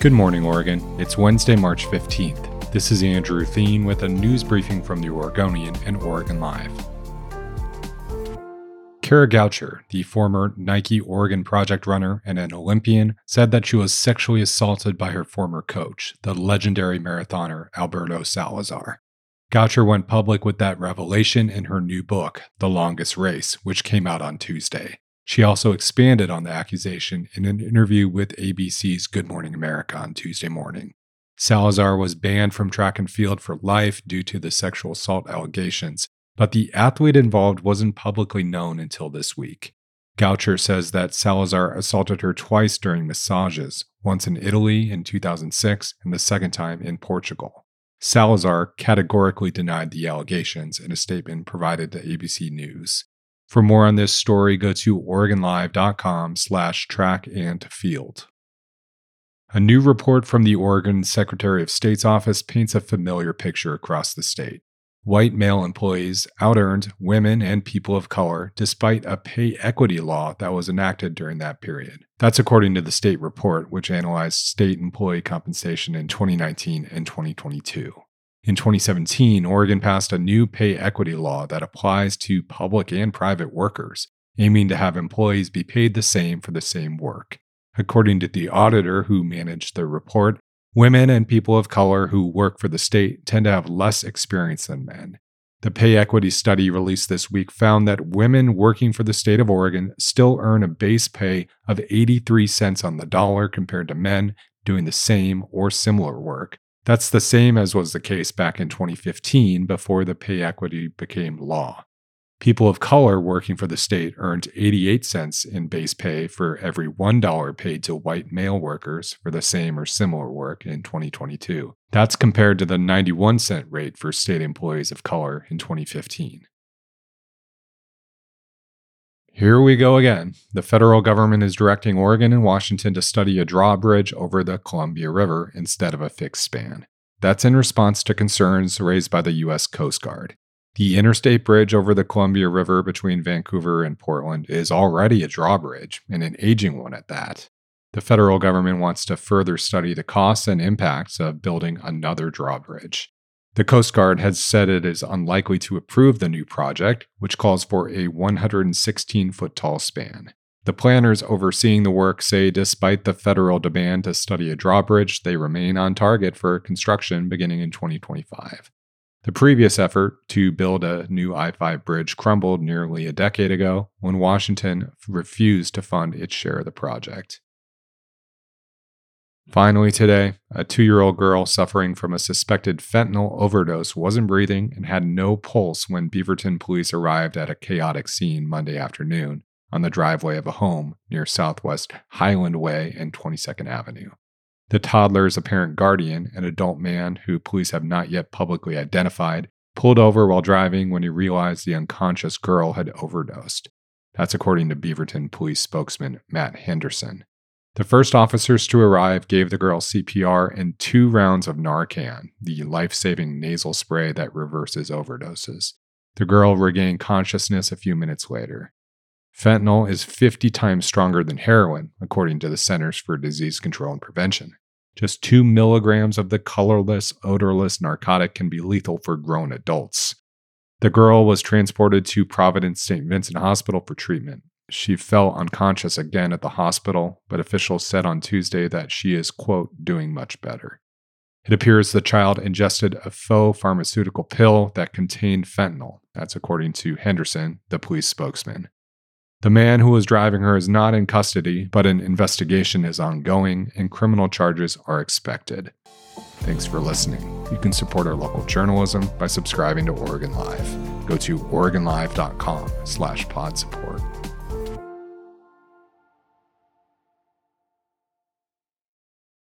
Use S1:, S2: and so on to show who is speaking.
S1: Good morning, Oregon. It's Wednesday, March 15th. This is Andrew Theen with a news briefing from the Oregonian and Oregon Live. Kara Goucher, the former Nike Oregon Project runner and an Olympian, said that she was sexually assaulted by her former coach, the legendary marathoner Alberto Salazar. Goucher went public with that revelation in her new book, The Longest Race, which came out on Tuesday. She also expanded on the accusation in an interview with ABC's Good Morning America on Tuesday morning. Salazar was banned from track and field for life due to the sexual assault allegations, but the athlete involved wasn't publicly known until this week. Goucher says that Salazar assaulted her twice during massages, once in Italy in 2006 and the second time in Portugal. Salazar categorically denied the allegations in a statement provided to ABC News. For more on this story, go to OregonLive.com slash track and field. A new report from the Oregon Secretary of State's office paints a familiar picture across the state. White male employees outearned women and people of color despite a pay equity law that was enacted during that period. That's according to the state report, which analyzed state employee compensation in 2019 and 2022. In 2017, Oregon passed a new pay equity law that applies to public and private workers, aiming to have employees be paid the same for the same work. According to the auditor who managed the report, women and people of color who work for the state tend to have less experience than men. The pay equity study released this week found that women working for the state of Oregon still earn a base pay of 83 cents on the dollar compared to men doing the same or similar work, that's the same as was the case back in 2015 before the pay equity became law. People of color working for the state earned 88 cents in base pay for every $1 paid to white male workers for the same or similar work in 2022. That's compared to the 91 cent rate for state employees of color in 2015. Here we go again. The federal government is directing Oregon and Washington to study a drawbridge over the Columbia River instead of a fixed span. That's in response to concerns raised by the U.S. Coast Guard. The interstate bridge over the Columbia River between Vancouver and Portland is already a drawbridge, and an aging one at that. The federal government wants to further study the costs and impacts of building another drawbridge. The Coast Guard has said it is unlikely to approve the new project, which calls for a 116 foot tall span. The planners overseeing the work say despite the federal demand to study a drawbridge, they remain on target for construction beginning in 2025. The previous effort to build a new I 5 bridge crumbled nearly a decade ago when Washington refused to fund its share of the project. Finally, today, a two year old girl suffering from a suspected fentanyl overdose wasn't breathing and had no pulse when Beaverton police arrived at a chaotic scene Monday afternoon on the driveway of a home near Southwest Highland Way and 22nd Avenue. The toddler's apparent guardian, an adult man who police have not yet publicly identified, pulled over while driving when he realized the unconscious girl had overdosed. That's according to Beaverton police spokesman Matt Henderson. The first officers to arrive gave the girl CPR and two rounds of Narcan, the life saving nasal spray that reverses overdoses. The girl regained consciousness a few minutes later. Fentanyl is 50 times stronger than heroin, according to the Centers for Disease Control and Prevention. Just 2 milligrams of the colorless, odorless narcotic can be lethal for grown adults. The girl was transported to Providence St. Vincent Hospital for treatment. She fell unconscious again at the hospital, but officials said on Tuesday that she is, quote, doing much better. It appears the child ingested a faux pharmaceutical pill that contained fentanyl. That's according to Henderson, the police spokesman. The man who was driving her is not in custody, but an investigation is ongoing and criminal charges are expected. Thanks for listening. You can support our local journalism by subscribing to Oregon Live. Go to OregonLive.com slash pod support.